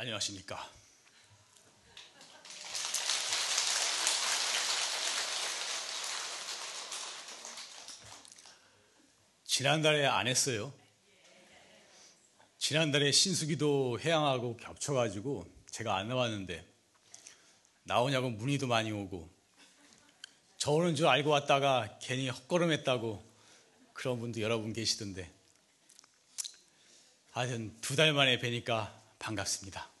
안녕하십니까. 지난달에 안 했어요. 지난달에 신수기도 해양하고 겹쳐가지고 제가 안 나왔는데 나오냐고 문의도 많이 오고 저 오는 줄 알고 왔다가 괜히 헛걸음했다고 그런 분도 여러 분 계시던데 하여튼 두 달 만에 뵈니까 반갑습니다.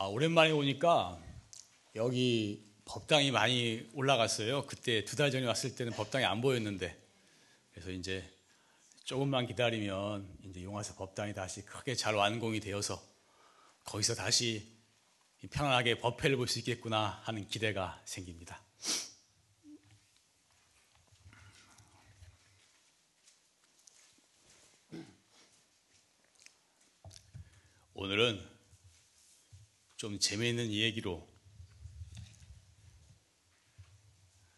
아, 오랜만에 오니까 여기 법당이 많이 올라갔어요. 그때 두 달 전에 왔을 때는 법당이 안 보였는데 그래서 이제 조금만 기다리면 이제 용화사 법당이 다시 크게 잘 완공이 되어서 거기서 다시 편안하게 법회를 볼 수 있겠구나 하는 기대가 생깁니다. 오늘은 좀 재미있는 얘기로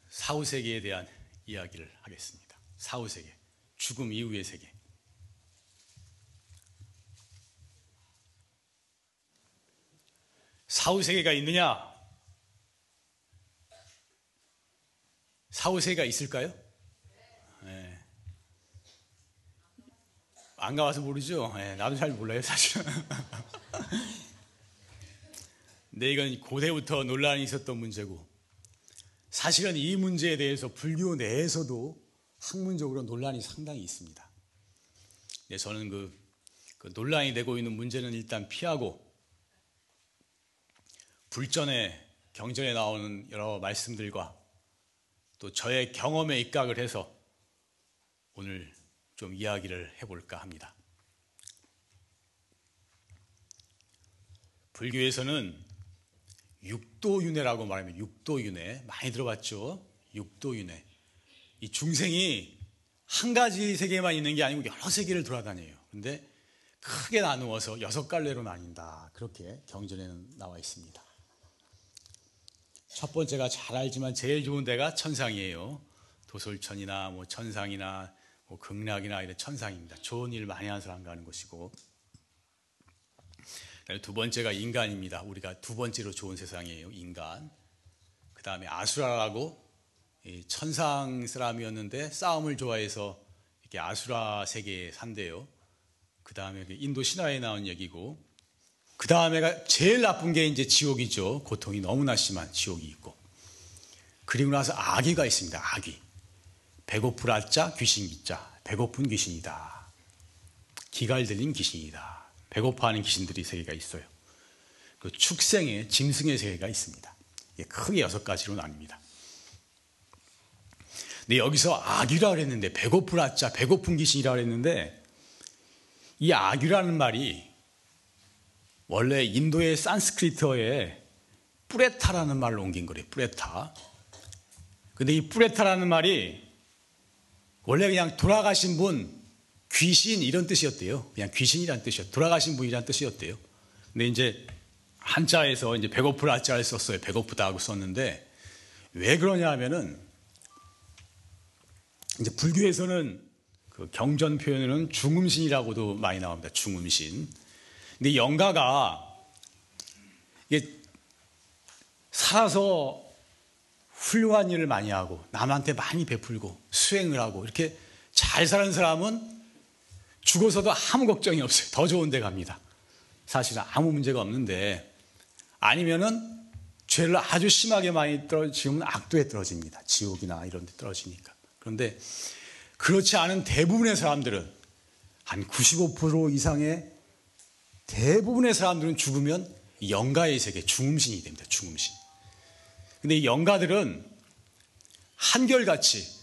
사후 세계에 대한 이야기를 하겠습니다. 사후 세계, 죽음 이후의 세계. 사후 세계가 있느냐? 사후 세계가 있을까요? 네. 안 가봐서 모르죠? 네, 나도 잘 몰라요, 사실은. 근데 이건 고대부터 논란이 있었던 문제고, 사실은 이 문제에 대해서 불교 내에서도 학문적으로 논란이 상당히 있습니다. 네, 저는 그, 그 논란이 되고 있는 문제는 일단 피하고 불전에 경전에 나오는 여러 말씀들과 또 저의 경험에 입각을 해서 오늘 좀 이야기를 해볼까 합니다. 불교에서는 육도윤회라고 말하면 육도윤회 많이 들어봤죠? 육도윤회. 이 중생이 한 가지 세계만 있는 게 아니고 여러 세계를 돌아다녀요. 근데 크게 나누어서 여섯 갈래로 나뉜다. 그렇게 경전에는 나와 있습니다. 첫 번째가 잘 알지만 제일 좋은 데가 천상이에요. 도솔천이나 뭐 천상이나 뭐 극락이나 이런 천상입니다. 좋은 일 많이 하는 사람 가는 곳이고 두 번째가 인간입니다. 우리가 두 번째로 좋은 세상이에요. 인간. 그 다음에 아수라라고 천상 사람이었는데 싸움을 좋아해서 이렇게 아수라 세계에 산대요. 그 다음에 인도 신화에 나온 얘기고, 그 다음에가 제일 나쁜 게 이제 지옥이죠. 고통이 너무나 심한 지옥이 있고. 그리고 나서 아기가 있습니다. 아기. 배고플 아자 귀신 기자. 배고픈 귀신이다. 기갈 들린 귀신이다. 배고파하는 귀신들이 세계가 있어요. 그 축생의 짐승의 세계가 있습니다. 크게 여섯 가지로 나뉩니다. 근데 여기서 아귀라 그랬는데 배고플 아자 배고픈 귀신이라 그랬는데 이 아귀라는 말이 원래 인도의 산스크리트어에 뿌레타라는 말로 옮긴 거래요. 뿌레타. 근데 이 뿌레타라는 말이 원래 그냥 돌아가신 분 귀신 이런 뜻이었대요. 그냥 귀신이란 뜻이었. 돌아가신 분이란 뜻이었대요. 근데 이제 한자에서 이제 배고플 아자를 썼어요. 배고프다 하고 썼는데 왜 그러냐 하면은 이제 불교에서는 그 경전 표현으로는 중음신이라고도 많이 나옵니다. 중음신. 근데 영가가 이게 살아서 훌륭한 일을 많이 하고 남한테 많이 베풀고 수행을 하고 이렇게 잘 사는 사람은 죽어서도 아무 걱정이 없어요. 더 좋은 데 갑니다. 사실은 아무 문제가 없는데 아니면은 죄를 아주 심하게 많이 떨어지면 악도에 떨어집니다. 지옥이나 이런 데 떨어지니까. 그런데 그렇지 않은 대부분의 사람들은 한 95% 이상의 대부분의 사람들은 죽으면 영가의 세계, 중음신이 됩니다. 중음신. 근데 이 영가들은 한결같이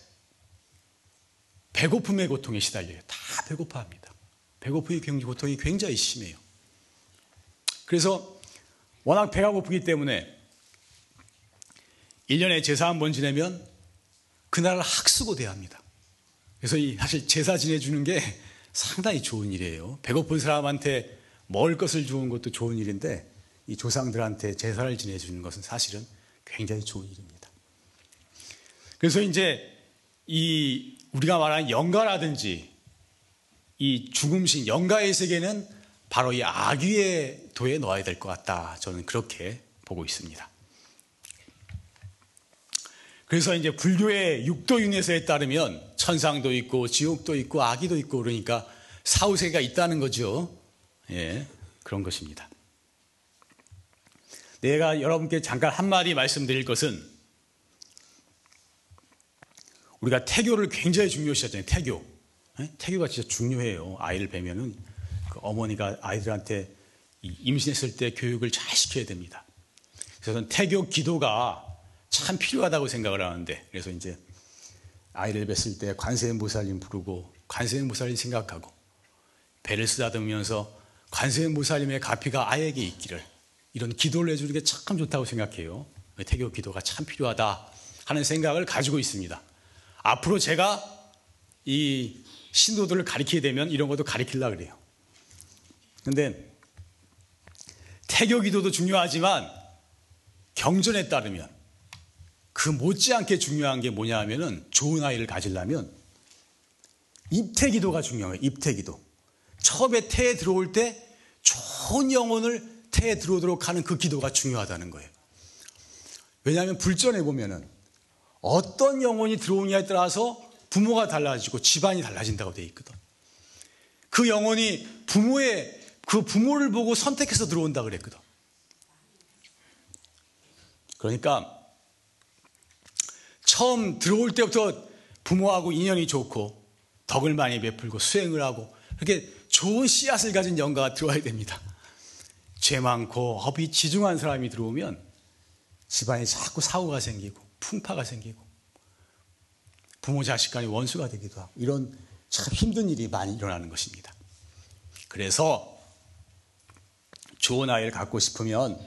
배고픔의 고통에 시달려요. 다 배고파합니다. 배고픔의 고통이 굉장히 심해요. 그래서 워낙 배가 고프기 때문에 1년에 제사 한 번 지내면 그날을 학수고 대합니다. 그래서 이 사실 제사 지내주는 게 상당히 좋은 일이에요. 배고픈 사람한테 먹을 것을 주는 것도 좋은 일인데 이 조상들한테 제사를 지내주는 것은 사실은 굉장히 좋은 일입니다. 그래서 이제 이 우리가 말하는 영가라든지 이 죽음신 영가의 세계는 바로 이 악귀의 도에 넣어야 될 것 같다. 저는 그렇게 보고 있습니다. 그래서 이제 불교의 육도 윤회서에 따르면 천상도 있고 지옥도 있고 아기도 있고 그러니까 사후세가 있다는 거죠. 예, 그런 것입니다. 내가 여러분께 잠깐 한 마디 말씀드릴 것은 우리가 태교를 굉장히 중요시하잖아요. 태교. 예? 태교가 진짜 중요해요. 아이를 뵈면은 그 어머니가 아이들한테 임신했을 때 교육을 잘 시켜야 됩니다. 그래서 태교 기도가 참 필요하다고 생각을 하는데 그래서 이제 아이를 뵀을 때 관세음보살님 부르고 관세음보살님 생각하고 배를 쓰다듬으면서 관세음보살님의 가피가 아이에게 있기를 이런 기도를 해주는 게 참 좋다고 생각해요. 태교 기도가 참 필요하다 하는 생각을 가지고 있습니다. 앞으로 제가 이 신도들을 가리키게 되면 이런 것도 가리키려 그래요. 근데 태교 기도도 중요하지만 경전에 따르면 그 못지않게 중요한 게 뭐냐 하면은 좋은 아이를 가지려면 입태 기도가 중요해요. 입태 기도. 처음에 태에 들어올 때 좋은 영혼을 태에 들어오도록 하는 그 기도가 중요하다는 거예요. 왜냐하면 불전에 보면은 어떤 영혼이 들어오냐에 따라서 부모가 달라지고 집안이 달라진다고 되어 있거든. 그 영혼이 부모의 그 부모를 보고 선택해서 들어온다 그랬거든. 그러니까 처음 들어올 때부터 부모하고 인연이 좋고 덕을 많이 베풀고 수행을 하고 그렇게 좋은 씨앗을 가진 영가가 들어와야 됩니다. 죄 많고 허비 지중한 사람이 들어오면 집안에 자꾸 사고가 생기고 풍파가 생기고 부모 자식 간의 원수가 되기도 하고 이런 참 힘든 일이 많이 일어나는 것입니다. 그래서 좋은 아이를 갖고 싶으면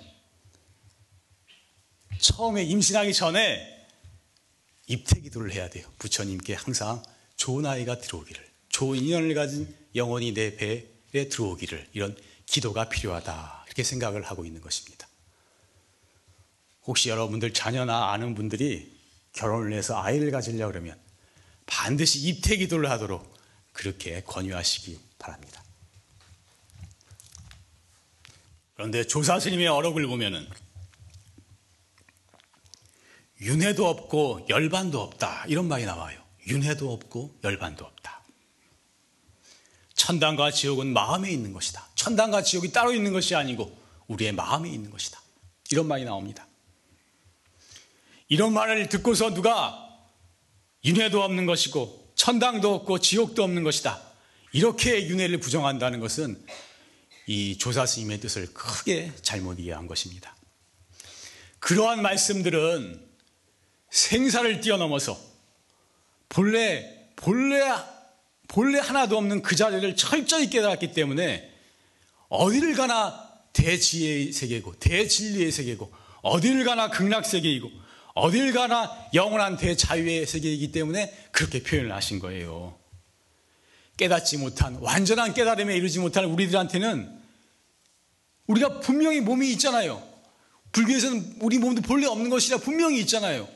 처음에 임신하기 전에 입퇴 기도를 해야 돼요. 부처님께 항상 좋은 아이가 들어오기를, 좋은 인연을 가진 영혼이 내 배에 들어오기를 이런 기도가 필요하다 이렇게 생각을 하고 있는 것입니다. 혹시 여러분들 자녀나 아는 분들이 결혼을 해서 아이를 가지려 그러면 반드시 입퇴 기도를 하도록 그렇게 권유하시기 바랍니다. 그런데 조사 스님의 어록을 보면은 윤회도 없고 열반도 없다 이런 말이 나와요. 윤회도 없고 열반도 없다. 천당과 지옥은 마음에 있는 것이다. 천당과 지옥이 따로 있는 것이 아니고 우리의 마음에 있는 것이다. 이런 말이 나옵니다. 이런 말을 듣고서 누가 윤회도 없는 것이고 천당도 없고 지옥도 없는 것이다. 이렇게 윤회를 부정한다는 것은 이 조사 스님의 뜻을 크게 잘못 이해한 것입니다. 그러한 말씀들은 생사를 뛰어넘어서 본래 본래 본래 하나도 없는 그 자리를 철저히 깨달았기 때문에 어디를 가나 대지혜의 세계고 대진리의 세계고 어디를 가나 극락 세계이고 어딜 가나 영원한 대자유의 세계이기 때문에 그렇게 표현을 하신 거예요. 깨닫지 못한, 완전한 깨달음에 이르지 못한 우리들한테는 우리가 분명히 몸이 있잖아요. 불교에서는 우리 몸도 본래 없는 것이라 분명히 있잖아요.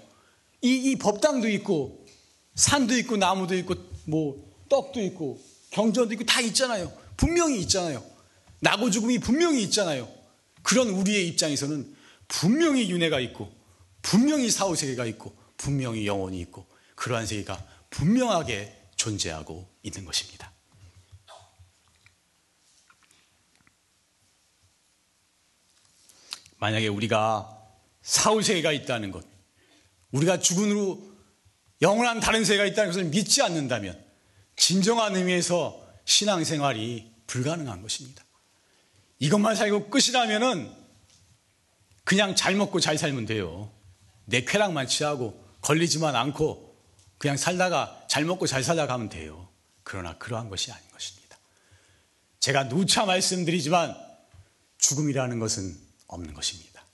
이, 이 법당도 있고, 산도 있고, 나무도 있고, 뭐, 떡도 있고, 경전도 있고, 다 있잖아요. 분명히 있잖아요. 나고 죽음이 분명히 있잖아요. 그런 우리의 입장에서는 분명히 윤회가 있고, 분명히 사후 세계가 있고 분명히 영혼이 있고 그러한 세계가 분명하게 존재하고 있는 것입니다. 만약에 우리가 사후 세계가 있다는 것, 우리가 죽은 후 영원한 다른 세계가 있다는 것을 믿지 않는다면 진정한 의미에서 신앙생활이 불가능한 것입니다. 이것만 살고 끝이라면은 그냥 잘 먹고 잘 살면 돼요. 내 쾌락만 취하고 걸리지만 않고 그냥 살다가 잘 먹고 잘 살다 가면 돼요. 그러나 그러한 것이 아닌 것입니다. 제가 누차 말씀드리지만 죽음이라는 것은 없는 것입니다.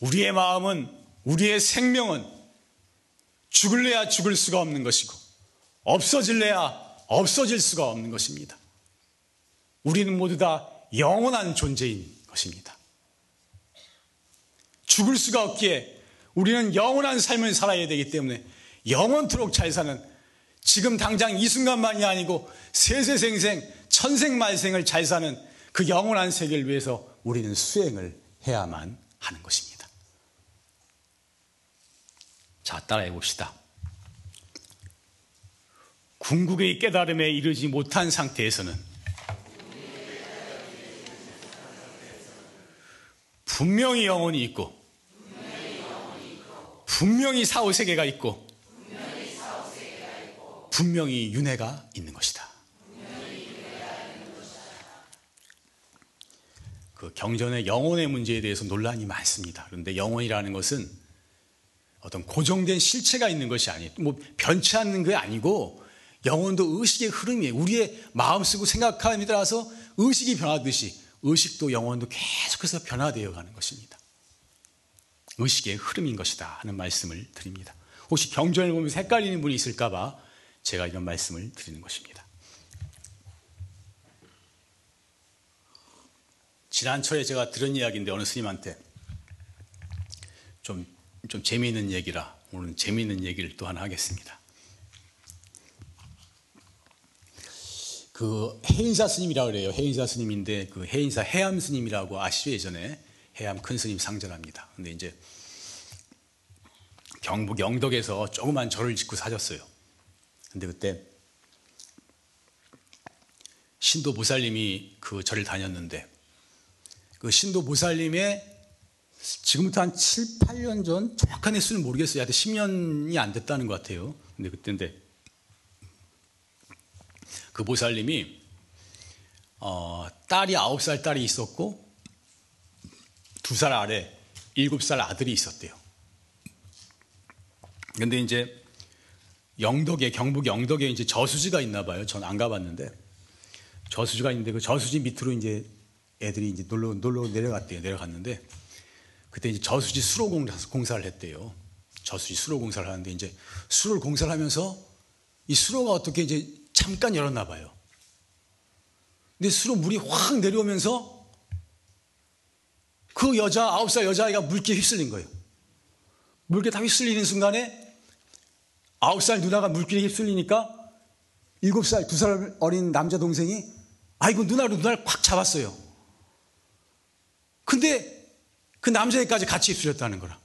우리의 마음은 우리의 생명은 죽을래야 죽을 수가 없는 것이고 없어질래야 없어질 수가 없는 것입니다. 우리는 모두 다 영원한 존재인 것입니다. 죽을 수가 없기에 우리는 영원한 삶을 살아야 되기 때문에 영원토록 잘 사는 지금 당장 이 순간만이 아니고 세세생생 천생말생을 잘 사는 그 영원한 세계를 위해서 우리는 수행을 해야만 하는 것입니다. 자, 따라해 봅시다. 궁극의 깨달음에 이르지 못한 상태에서는 분명히 영혼이 있고 분명히 사후 세계가 있고 분명히 윤회가 있는 것이다. 그 경전의 영혼의 문제에 대해서 논란이 많습니다. 그런데 영혼이라는 것은 어떤 고정된 실체가 있는 것이 아니에요. 뭐 변치 않는 게 아니고 영혼도 의식의 흐름이에요. 우리의 마음 쓰고 생각함에 따라서 의식이 변하듯이 의식도 영혼도 계속해서 변화되어 가는 것입니다. 의식의 흐름인 것이다 하는 말씀을 드립니다. 혹시 경전을 보면서 헷갈리는 분이 있을까봐 제가 이런 말씀을 드리는 것입니다. 지난철에 제가 들은 이야기인데 어느 스님한테 좀, 좀 재미있는 얘기라 오늘 재미있는 얘기를 또 하나 하겠습니다. 그 해인사 스님이라고 그래요. 해인사 스님인데 그 해인사 해암 스님이라고 아시죠? 예전에 해암 큰 스님 상전합니다. 근데 이제 경북 영덕에서 조그만 절을 짓고 사셨어요. 근데 그때 신도 보살님이 그 절을 다녔는데 그 신도 보살님의 지금부터 한 7, 8년 전 정확한 횟수는 모르겠어요. 하여튼 10년이 안 됐다는 것 같아요. 근데 그때인데 그 보살님이 어, 딸이 9살 딸이 있었고 두 살 아래 7살 아들이 있었대요. 근데 이제 영덕에 경북 영덕에 이제 저수지가 있나 봐요. 전 안 가봤는데 저수지가 있는데 그 저수지 밑으로 이제 애들이 이제 놀러 놀러 내려갔대요. 내려갔는데 그때 이제 저수지 수로 공사를 했대요. 저수지 수로 공사를 하는데 이제 수로 공사를 하면서 이 수로가 어떻게 이제 잠깐 열었나 봐요. 근데 수로 물이 확 내려오면서 그 여자 아홉 살 여자아이가 물기에 휩쓸린 거예요. 물기에 다 휩쓸리는 순간에 아홉 살 누나가 물길에 휩쓸리니까 일곱 살, 두 살 어린 남자 동생이 아이고 누나로 누나를 꽉 잡았어요. 근데 그 남자애까지 같이 휩쓸렸다는 거라.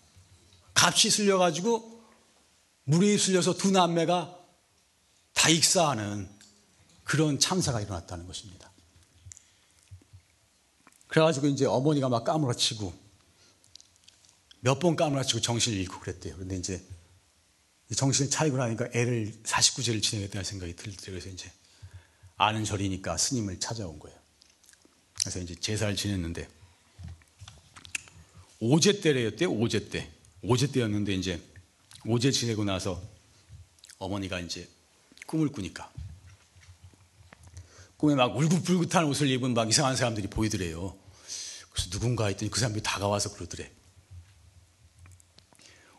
같이 휩쓸려가지고 물에 휩쓸려서 두 남매가 다 익사하는 그런 참사가 일어났다는 것입니다. 그래가지고 이제 어머니가 막 까무러치고 몇 번 까무러치고 정신을 잃고 그랬대요. 근데 이제 정신을 차리고 나니까 애를 49제를 지내겠다는 생각이 들더라고요. 그래서 이제 아는 절이니까 스님을 찾아온 거예요. 그래서 이제 제사를 지냈는데 오제 때래였대요. 오제 때. 오제 때였는데 이제 오제 지내고 나서 어머니가 이제 꿈을 꾸니까 꿈에 막 울긋불긋한 옷을 입은 막 이상한 사람들이 보이더래요. 그래서 누군가 했더니 그 사람들이 다가와서 그러더래.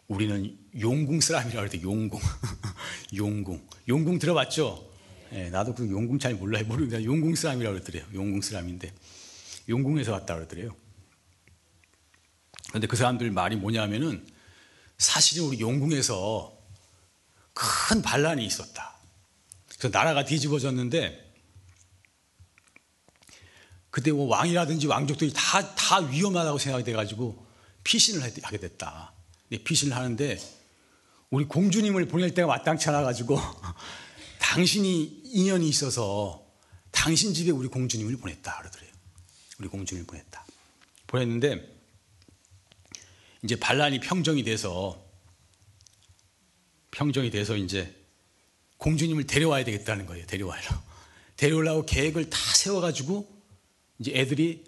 우리는 용궁 사람이라고 그러대 용궁. 용궁. 용궁 들어봤죠? 예, 나도 그 용궁 잘 몰라요. 모르겠는데 용궁 사람이라고 그러더래요. 용궁 사람인데. 용궁에서 왔다 그러더래요. 그런데 그 사람들 말이 뭐냐면은 사실은 우리 용궁에서 큰 반란이 있었다. 그래서 나라가 뒤집어졌는데 그때 뭐 왕이라든지 왕족들이 다, 다 위험하다고 생각이 돼가지고 피신을 하게 됐다. 피신을 하는데 우리 공주님을 보낼 때가 마땅치 않아가지고 당신이 인연이 있어서 당신 집에 우리 공주님을 보냈다 그러더래요. 우리 공주님을 보냈다. 보냈는데 이제 반란이 평정이 돼서 평정이 돼서 이제 공주님을 데려와야 되겠다는 거예요. 데려와요. 데려오려고 계획을 다 세워가지고 이제 애들이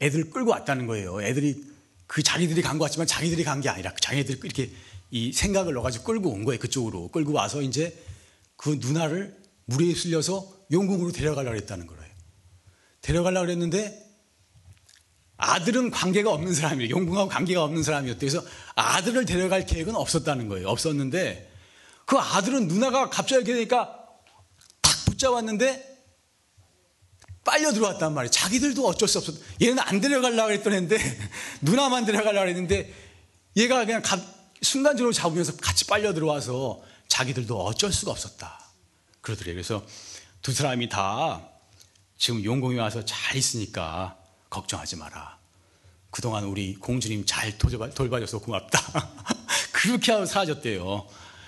애들을 끌고 왔다는 거예요. 애들이 그 자기들이 간 것 같지만 자기들이 간 게 아니라 자기들이 이렇게 이 생각을 넣어가지고 끌고 온 거예요. 그쪽으로. 끌고 와서 이제 그 누나를 물에 실려서 용궁으로 데려가려고 했다는 거예요. 데려가려고 그랬는데 아들은 관계가 없는 사람이에요. 용궁하고 관계가 없는 사람이었대. 그래서 아들을 데려갈 계획은 없었다는 거예요. 없었는데 그 아들은 누나가 갑자기 되니까 탁 붙잡았는데 빨려 들어왔단 말이에요. 자기들도 어쩔 수 없어. 얘는 안 데려가려고 했던 애인데, 누나만 데려가려고 했는데, 얘가 그냥 갑, 순간적으로 잡으면서 같이 빨려 들어와서 자기들도 어쩔 수가 없었다. 그러더래요. 그래서 두 사람이 다 지금 용궁에 와서 잘 있으니까 걱정하지 마라. 그동안 우리 공주님 잘 돌봐줘서 고맙다. 그렇게 하고 사라졌대요.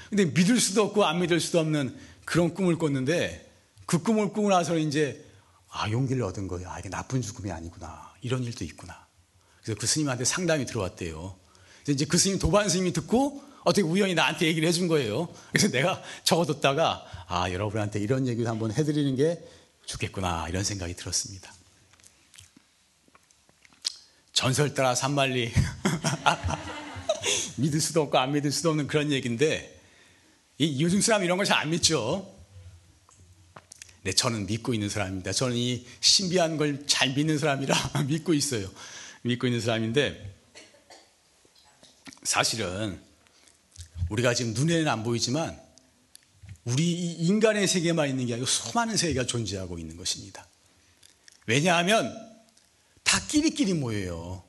근데 믿을 수도 없고 안 믿을 수도 없는 그런 꿈을 꿨는데 그 꿈을 꾸고 나서 이제 아, 용기를 얻은 거예요. 아, 이게 나쁜 죽음이 아니구나. 이런 일도 있구나. 그래서 그 스님한테 상담이 들어왔대요. 그래서 이제 그 스님 도반 스님이 듣고 어떻게 우연히 나한테 얘기를 해준 거예요. 그래서 내가 적어뒀다가 아, 여러분한테 이런 얘기를 한번 해드리는 게 좋겠구나. 이런 생각이 들었습니다. 전설 따라 산말리. 믿을 수도 없고 안 믿을 수도 없는 그런 얘기인데 이 요즘 사람 이런 걸 잘 안 믿죠. 네, 저는 믿고 있는 사람입니다. 저는 이 신비한 걸 잘 믿는 사람이라 믿고 있어요. 믿고 있는 사람인데 사실은 우리가 지금 눈에는 안 보이지만 우리 인간의 세계만 있는 게 아니고 수많은 세계가 존재하고 있는 것입니다. 왜냐하면 다 끼리끼리 모여요.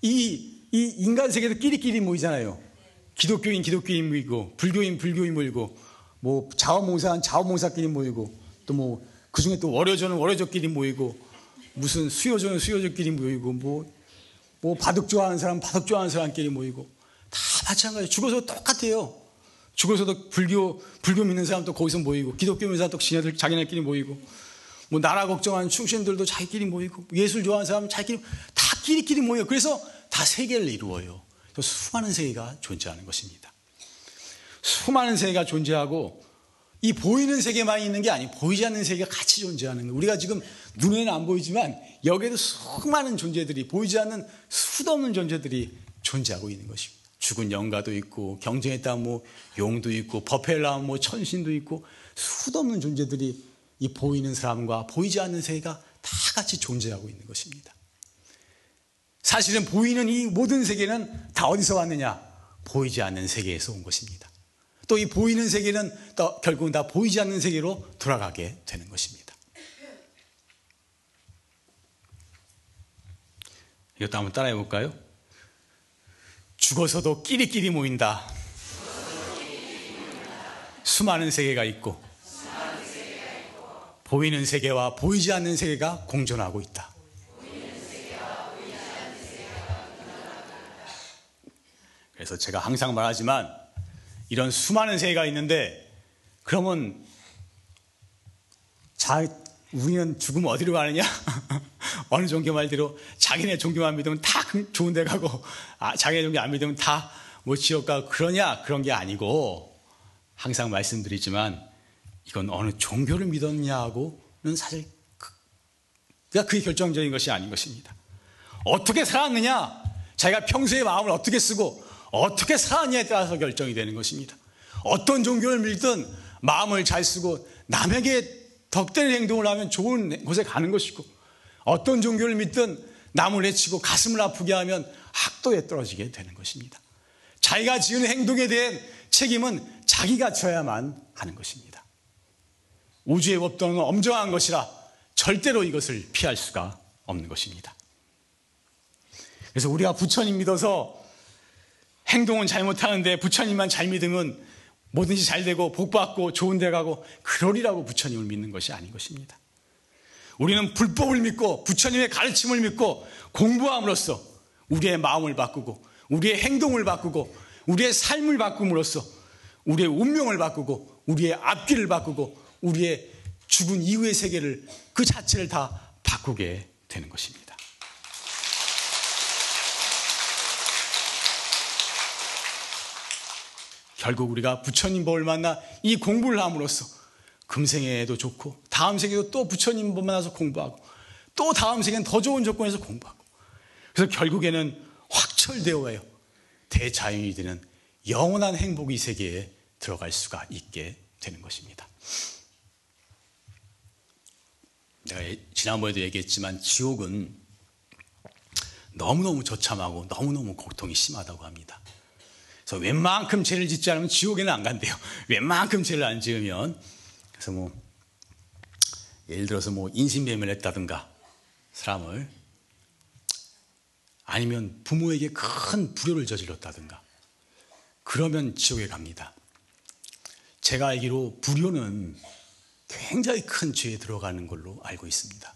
이, 이 인간 세계도 끼리끼리 모이잖아요. 기독교인 기독교인 모이고 불교인 불교인 모이고 뭐 자원봉사한 자원봉사끼리 모이고 또 뭐 그중에 또 월요조는 월요조끼리 모이고 무슨 수요조는 수요조끼리 모이고 뭐, 뭐 바둑 좋아하는 사람 바둑 좋아하는 사람끼리 모이고 다 마찬가지예요. 죽어서 똑같아요. 죽어서도 불교 불교 믿는 사람도 거기서 모이고 기독교 믿는 사람도 자기네들, 자기네끼리 모이고 뭐 나라 걱정하는 충신들도 자기끼리 모이고 예술 좋아하는 사람 자기끼리 다 끼리끼리 모여요. 그래서 다 세계를 이루어요. 수많은 세계가 존재하는 것입니다. 수많은 세계가 존재하고 이 보이는 세계만 있는 게 아니 보이지 않는 세계가 같이 존재하는 거예요. 우리가 지금 눈에는 안 보이지만 여기에도 수많은 존재들이 보이지 않는 수도 없는 존재들이 존재하고 있는 것입니다. 죽은 영가도 있고 따른 뭐 용도 있고 나온 뭐 천신도 있고 수도 없는 존재들이 이 보이는 사람과 보이지 않는 세계가 다 같이 존재하고 있는 것입니다. 사실은 보이는 이 모든 세계는 다 어디서 왔느냐? 보이지 않는 세계에서 온 것입니다. 또 이 보이는 세계는 또 결국은 다 보이지 않는 세계로 돌아가게 되는 것입니다. 이것도 한번 따라해 볼까요? 죽어서도 끼리끼리 모인다. 수많은 세계가 있고 보이는 세계와 보이지 않는 세계가 공존하고 있다. 그래서 제가 항상 말하지만 이런 수많은 세계가 있는데 그러면 자, 우리는 죽으면 어디로 가느냐? 어느 종교 말대로 자기네 종교만 믿으면 다그 좋은 데 가고 아, 자기네 종교 안 믿으면 다 뭐 지옥 가고 그러냐? 그런 게 아니고 항상 말씀드리지만 이건 어느 종교를 믿었냐고는 사실 그, 그게 결정적인 것이 아닌 것입니다. 어떻게 살았느냐? 자기가 평소에 마음을 어떻게 쓰고 어떻게 살았냐에 따라서 결정이 되는 것입니다. 어떤 종교를 믿든 마음을 잘 쓰고 남에게 덕되는 행동을 하면 좋은 곳에 가는 것이고 어떤 종교를 믿든 남을 해치고 가슴을 아프게 하면 학도에 떨어지게 되는 것입니다. 자기가 지은 행동에 대한 책임은 자기가 져야만 하는 것입니다. 우주의 법도는 엄정한 것이라 절대로 이것을 피할 수가 없는 것입니다. 그래서 우리가 부처님 믿어서 행동은 잘못하는데 부처님만 잘 믿으면 뭐든지 잘 되고 복받고 좋은 데 가고 그러리라고 부처님을 믿는 것이 아닌 것입니다. 우리는 불법을 믿고 부처님의 가르침을 믿고 공부함으로써 우리의 마음을 바꾸고 우리의 행동을 바꾸고 우리의 삶을 바꿈으로써 우리의 운명을 바꾸고 우리의 앞길을 바꾸고 우리의 죽은 이후의 세계를 그 자체를 다 바꾸게 되는 것입니다. 결국 우리가 부처님 법을 만나 이 공부를 함으로써 금생에도 좋고 다음 생에도 또 부처님 법 만나서 공부하고 또 다음 생에는 더 좋은 조건에서 공부하고 그래서 결국에는 확철되어요 대자연이 되는 영원한 행복이 세계에 들어갈 수가 있게 되는 것입니다. 내가 지난번에도 얘기했지만 지옥은 너무너무 처참하고 너무너무 고통이 심하다고 합니다. 그래서 웬만큼 죄를 짓지 않으면 지옥에는 안 간대요. 웬만큼 죄를 안 지으면. 그래서 뭐, 예를 들어서 뭐 인신매매를 했다든가, 사람을. 아니면 부모에게 큰 불효를 저질렀다든가, 그러면 지옥에 갑니다. 제가 알기로 불효는 굉장히 큰 죄에 들어가는 걸로 알고 있습니다.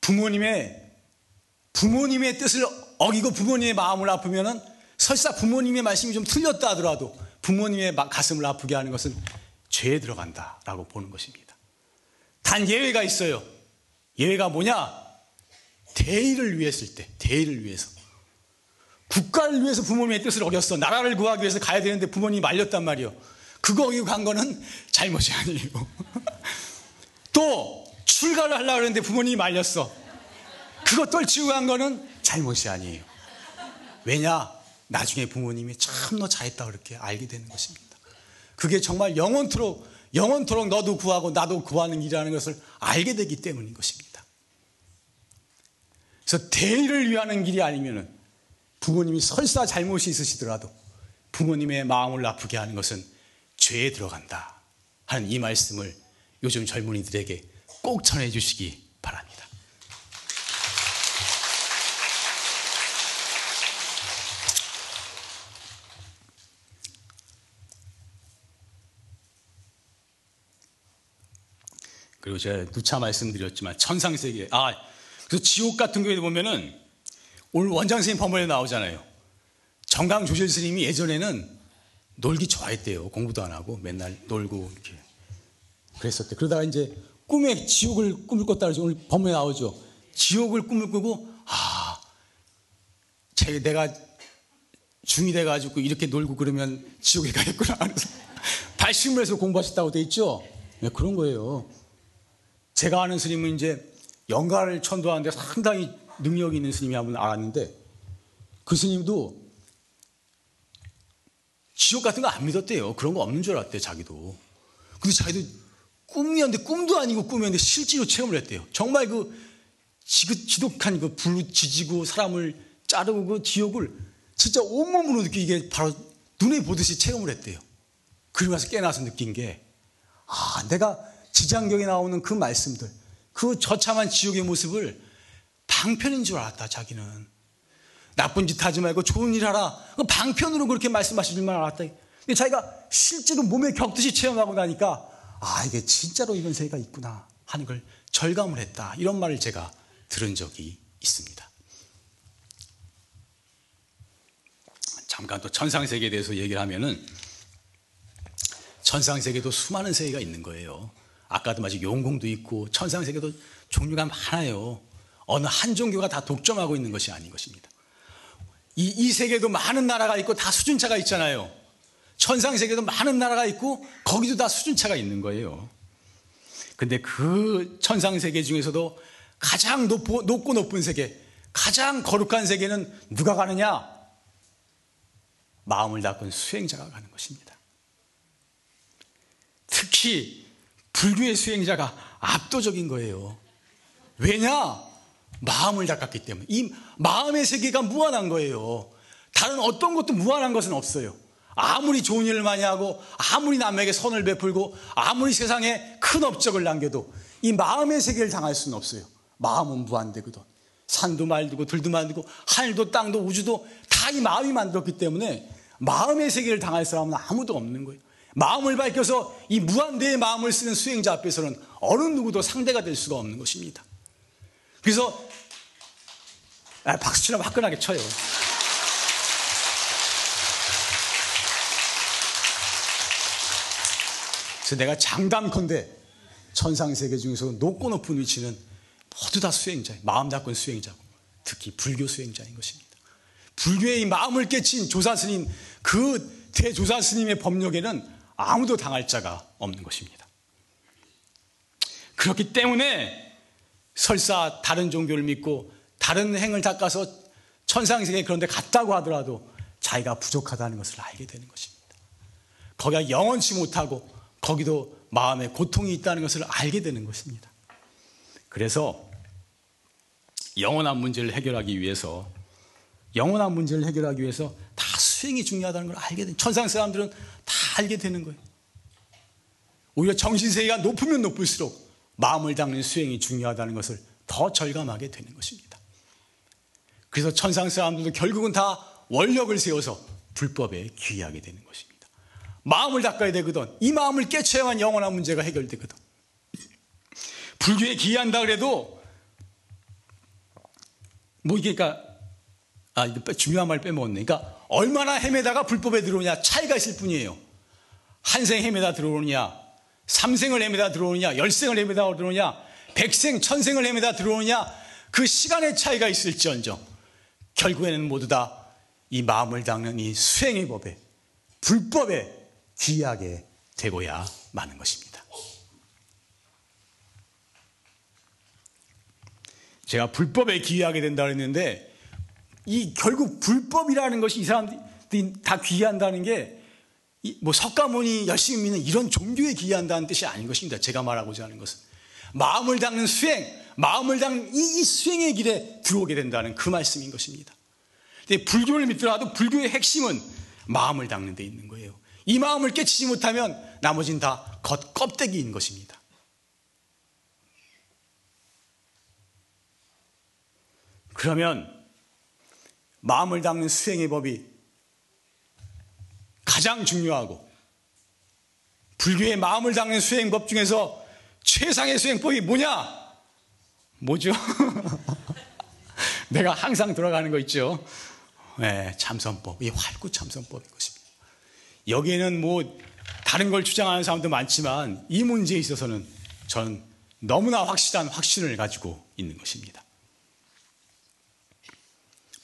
부모님의 부모님의 뜻을 어기고 부모님의 마음을 아프면은 설사 부모님의 말씀이 좀 틀렸다 하더라도 부모님의 가슴을 아프게 하는 것은 죄에 들어간다라고 보는 것입니다. 단 예외가 있어요. 예외가 뭐냐? 대의를 위했을 때, 대의를 위해서. 국가를 위해서 부모님의 뜻을 어겼어. 나라를 구하기 위해서 가야 되는데 부모님이 말렸단 말이요. 그거 어기고 간 거는 잘못이 아니에요. 또 출가를 하려고 했는데 부모님이 말렸어. 그거 떨치고 간 거는 잘못이 아니에요. 왜냐? 나중에 부모님이 참 너 잘했다 그렇게 알게 되는 것입니다. 그게 정말 영원토록 영원토록 너도 구하고 나도 구하는 일이라는 것을 알게 되기 때문인 것입니다. 그래서 대의를 위하는 길이 아니면은 부모님이 설사 잘못이 있으시더라도 부모님의 마음을 아프게 하는 것은 죄에 들어간다 하는 이 말씀을 요즘 젊은이들에게 꼭 전해 주시기 바랍니다. 그리고 제가 누차 말씀드렸지만 천상세계 아 그래서 지옥 같은 경우에 보면은 오늘 원장 선생님 법문에 나오잖아요. 정강 조실 스님이 예전에는 놀기 좋아했대요. 공부도 안 하고 맨날 놀고 이렇게 그랬었대. 그러다가 이제 꿈에 지옥을 꿈을 꿨다 그러죠. 오늘 법문에 나오죠. 지옥을 꿈을 꾸고 아, 제 내가 중이 돼가지고 이렇게 놀고 그러면 지옥에 가겠구나. 발심을 해서 공부하셨다고 돼 있죠. 네, 그런 거예요. 제가 아는 스님은 이제 영가를 천도하는데 상당히 능력이 있는 스님이 한 분 알았는데 그 스님도 지옥 같은 거 안 믿었대요. 그런 거 없는 줄 알았대, 자기도. 근데 자기도 꿈이었는데 꿈도 아니고 꿈이었는데 실제로 체험을 했대요. 정말 그 지독한 그불 지지고 사람을 자르고 그 지옥을 진짜 온몸으로 느끼게 바로 눈에 보듯이 체험을 했대요. 그리고 나서 깨나서 느낀 게, 아, 내가 지장경에 나오는 그 말씀들, 그 저참한 지옥의 모습을 방편인 줄 알았다, 자기는. 나쁜 짓 하지 말고 좋은 일 하라. 그 방편으로 그렇게 말씀하실 줄만 알았다. 근데 자기가 실제로 몸에 겪듯이 체험하고 나니까, 아, 이게 진짜로 이런 세계가 있구나 하는 걸 절감을 했다. 이런 말을 제가 들은 적이 있습니다. 잠깐 또 천상세계에 대해서 얘기를 하면은, 천상세계도 수많은 세계가 있는 거예요. 아까도 마치 용궁도 있고 천상 세계도 종류가 많아요. 어느 한 종교가 다 독점하고 있는 것이 아닌 것입니다. 이, 이 세계도 많은 나라가 있고 다 수준차가 있잖아요. 천상 세계도 많은 나라가 있고 거기도 다 수준차가 있는 거예요. 근데 그 천상 세계 중에서도 가장 높고, 높고 높은 세계, 가장 거룩한 세계는 누가 가느냐? 마음을 닦은 수행자가 가는 것입니다. 특히 불교의 수행자가 압도적인 거예요. 왜냐? 마음을 닦았기 때문에. 이 마음의 세계가 무한한 거예요. 다른 어떤 것도 무한한 것은 없어요. 아무리 좋은 일을 많이 하고, 아무리 남에게 선을 베풀고, 아무리 세상에 큰 업적을 남겨도 이 마음의 세계를 당할 수는 없어요. 마음은 무한되거든. 산도 말두고, 들도 만들고, 하늘도 땅도 우주도 다 이 마음이 만들었기 때문에 마음의 세계를 당할 사람은 아무도 없는 거예요. 마음을 밝혀서 이 무한대의 마음을 쓰는 수행자 앞에서는 어느 누구도 상대가 될 수가 없는 것입니다. 그래서 아, 박수치면 화끈하게 쳐요. 그래서 내가 장담컨대 천상세계 중에서 높고 높은 위치는 모두 다 수행자예요. 마음 잡고 수행자고 특히 불교 수행자인 것입니다. 불교의 마음을 깨친 조사 스님 그 대조사 스님의 법력에는 아무도 당할 자가 없는 것입니다. 그렇기 때문에 설사 다른 종교를 믿고 다른 행을 닦아서 천상세계 그런 데 갔다고 하더라도 자기가 부족하다는 것을 알게 되는 것입니다. 거기가 영원치 못하고 거기도 마음에 고통이 있다는 것을 알게 되는 것입니다. 그래서 영원한 문제를 해결하기 위해서 영원한 문제를 해결하기 위해서 다 수행이 중요하다는 걸 알게 된 천상 사람들은 다 알게 되는 거예요. 오히려 정신세계가 높으면 높을수록 마음을 닦는 수행이 중요하다는 것을 더 절감하게 되는 것입니다. 그래서 천상 사람들도 결국은 다 원력을 세워서 불법에 귀하게 되는 것입니다. 마음을 닦아야 되거든. 이 마음을 깨쳐야만 영원한 문제가 해결되거든. 불교에 귀한다 그래도 뭐 이게 그러니까 아 이거 중요한 말 빼먹었네. 그러니까 얼마나 헤매다가 불법에 들어오냐 차이가 있을 뿐이에요. 한생 헤매다 들어오느냐, 삼생을 헤매다 들어오느냐, 열생을 헤매다 들어오느냐, 백생, 천생을 헤매다 들어오느냐? 그 시간의 차이가 있을지언정 결국에는 모두 다 이 마음을 닦는 이 수행의 법에 불법에 귀하게 되고야 마는 것입니다. 제가 불법에 귀하게 된다 그랬는데 이 결국 불법이라는 것이 이 사람들이 다 귀한다는 게 뭐 석가모니 열심히 믿는 이런 종교에 귀한다는 뜻이 아닌 것입니다. 제가 말하고자 하는 것은 마음을 닦는 수행, 마음을 닦는 이, 이 수행의 길에 들어오게 된다는 그 말씀인 것입니다. 근데 불교를 믿더라도 불교의 핵심은 마음을 닦는 데 있는 거예요. 이 마음을 깨치지 못하면 나머지는 다겉 껍데기인 것입니다. 그러면 마음을 닦는 수행의 법이 가장 중요하고 불교의 마음을 닦는 수행법 중에서 최상의 수행법이 뭐냐? 뭐죠? 내가 항상 돌아가는 거 있죠. 네, 참선법, 이 활구 참선법인 것입니다. 여기에는 뭐 다른 걸 주장하는 사람도 많지만 이 문제에 있어서는 저는 너무나 확실한 확신을 가지고 있는 것입니다.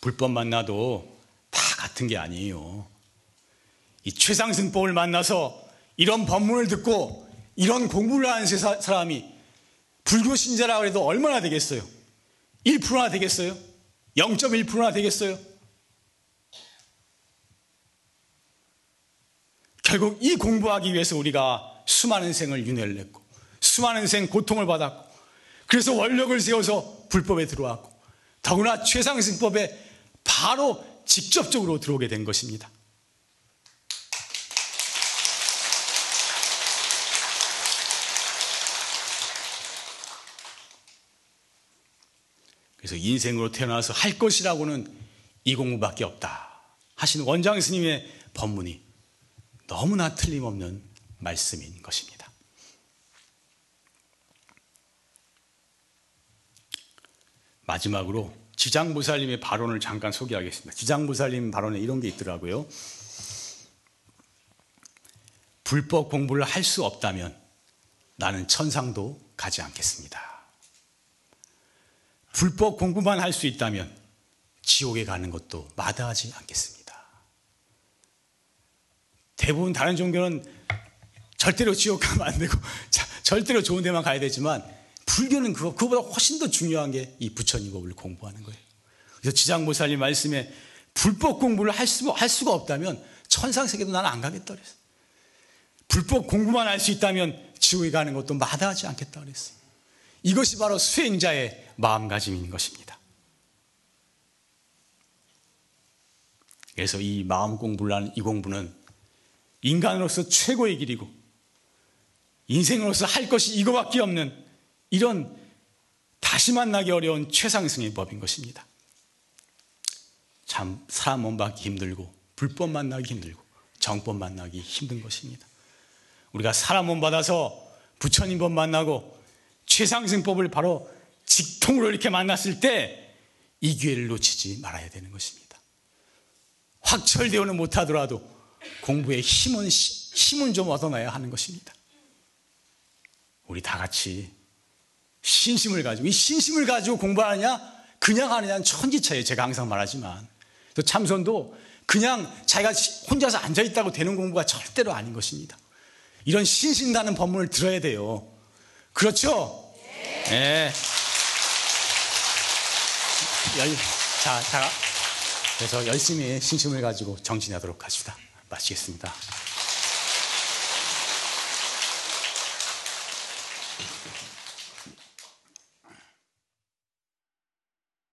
불법 만나도 다 같은 게 아니에요. 이 최상승법을 만나서 이런 법문을 듣고 이런 공부를 하는 사람이 불교 신자라고 해도 얼마나 되겠어요? 1%나 되겠어요? 0.1%나 되겠어요? 결국 이 공부하기 위해서 우리가 수많은 생을 윤회를 냈고 수많은 생 고통을 받았고 그래서 원력을 세워서 불법에 들어왔고 더구나 최상승법에 바로 직접적으로 들어오게 된 것입니다. 그래서 인생으로 태어나서 할 것이라고는 이 공부밖에 없다. 하시는 원장 스님의 법문이 너무나 틀림없는 말씀인 것입니다. 마지막으로 지장보살님의 발언을 잠깐 소개하겠습니다. 지장보살님 발언에 이런 게 있더라고요. 불법 공부를 할 수 없다면 나는 천상도 가지 않겠습니다. 불법 공부만 할 수 있다면 지옥에 가는 것도 마다하지 않겠습니다. 대부분 다른 종교는 절대로 지옥 가면 안 되고 절대로 좋은 데만 가야 되지만 불교는 그거, 그거보다 훨씬 더 중요한 게 이 부처님 법을 공부하는 거예요. 그래서 지장보살님 말씀에 불법 공부를 할, 수, 할 수가 없다면 천상 세계도 나는 안 가겠다 그랬어요. 불법 공부만 할 수 있다면 지옥에 가는 것도 마다하지 않겠다 그랬어요. 이것이 바로 수행자의 마음가짐인 것입니다. 그래서 이 마음 공부를 하는 이 공부는 인간으로서 최고의 길이고 인생으로서 할 것이 이거밖에 없는 이런 다시 만나기 어려운 최상승의 법인 것입니다. 참 사람 몸 받기 힘들고 불법 만나기 힘들고 정법 만나기 힘든 것입니다. 우리가 사람 몸 받아서 부처님 법 만나고 최상승법을 바로 직통으로 이렇게 만났을 때 이 기회를 놓치지 말아야 되는 것입니다. 확철대오는 못하더라도 공부에 힘은, 힘은 좀 얻어놔야 하는 것입니다. 우리 다 같이 신심을 가지고, 이 신심을 가지고 공부하느냐, 그냥 하느냐는 천지차예요. 제가 항상 말하지만. 또 참선도 그냥 자기가 혼자서 앉아있다고 되는 공부가 절대로 아닌 것입니다. 이런 신신다는 법문을 들어야 돼요. 그렇죠? 네. 열, 자, 자, 그래서 열심히 신심을 가지고 정진하도록 합시다. 마치겠습니다.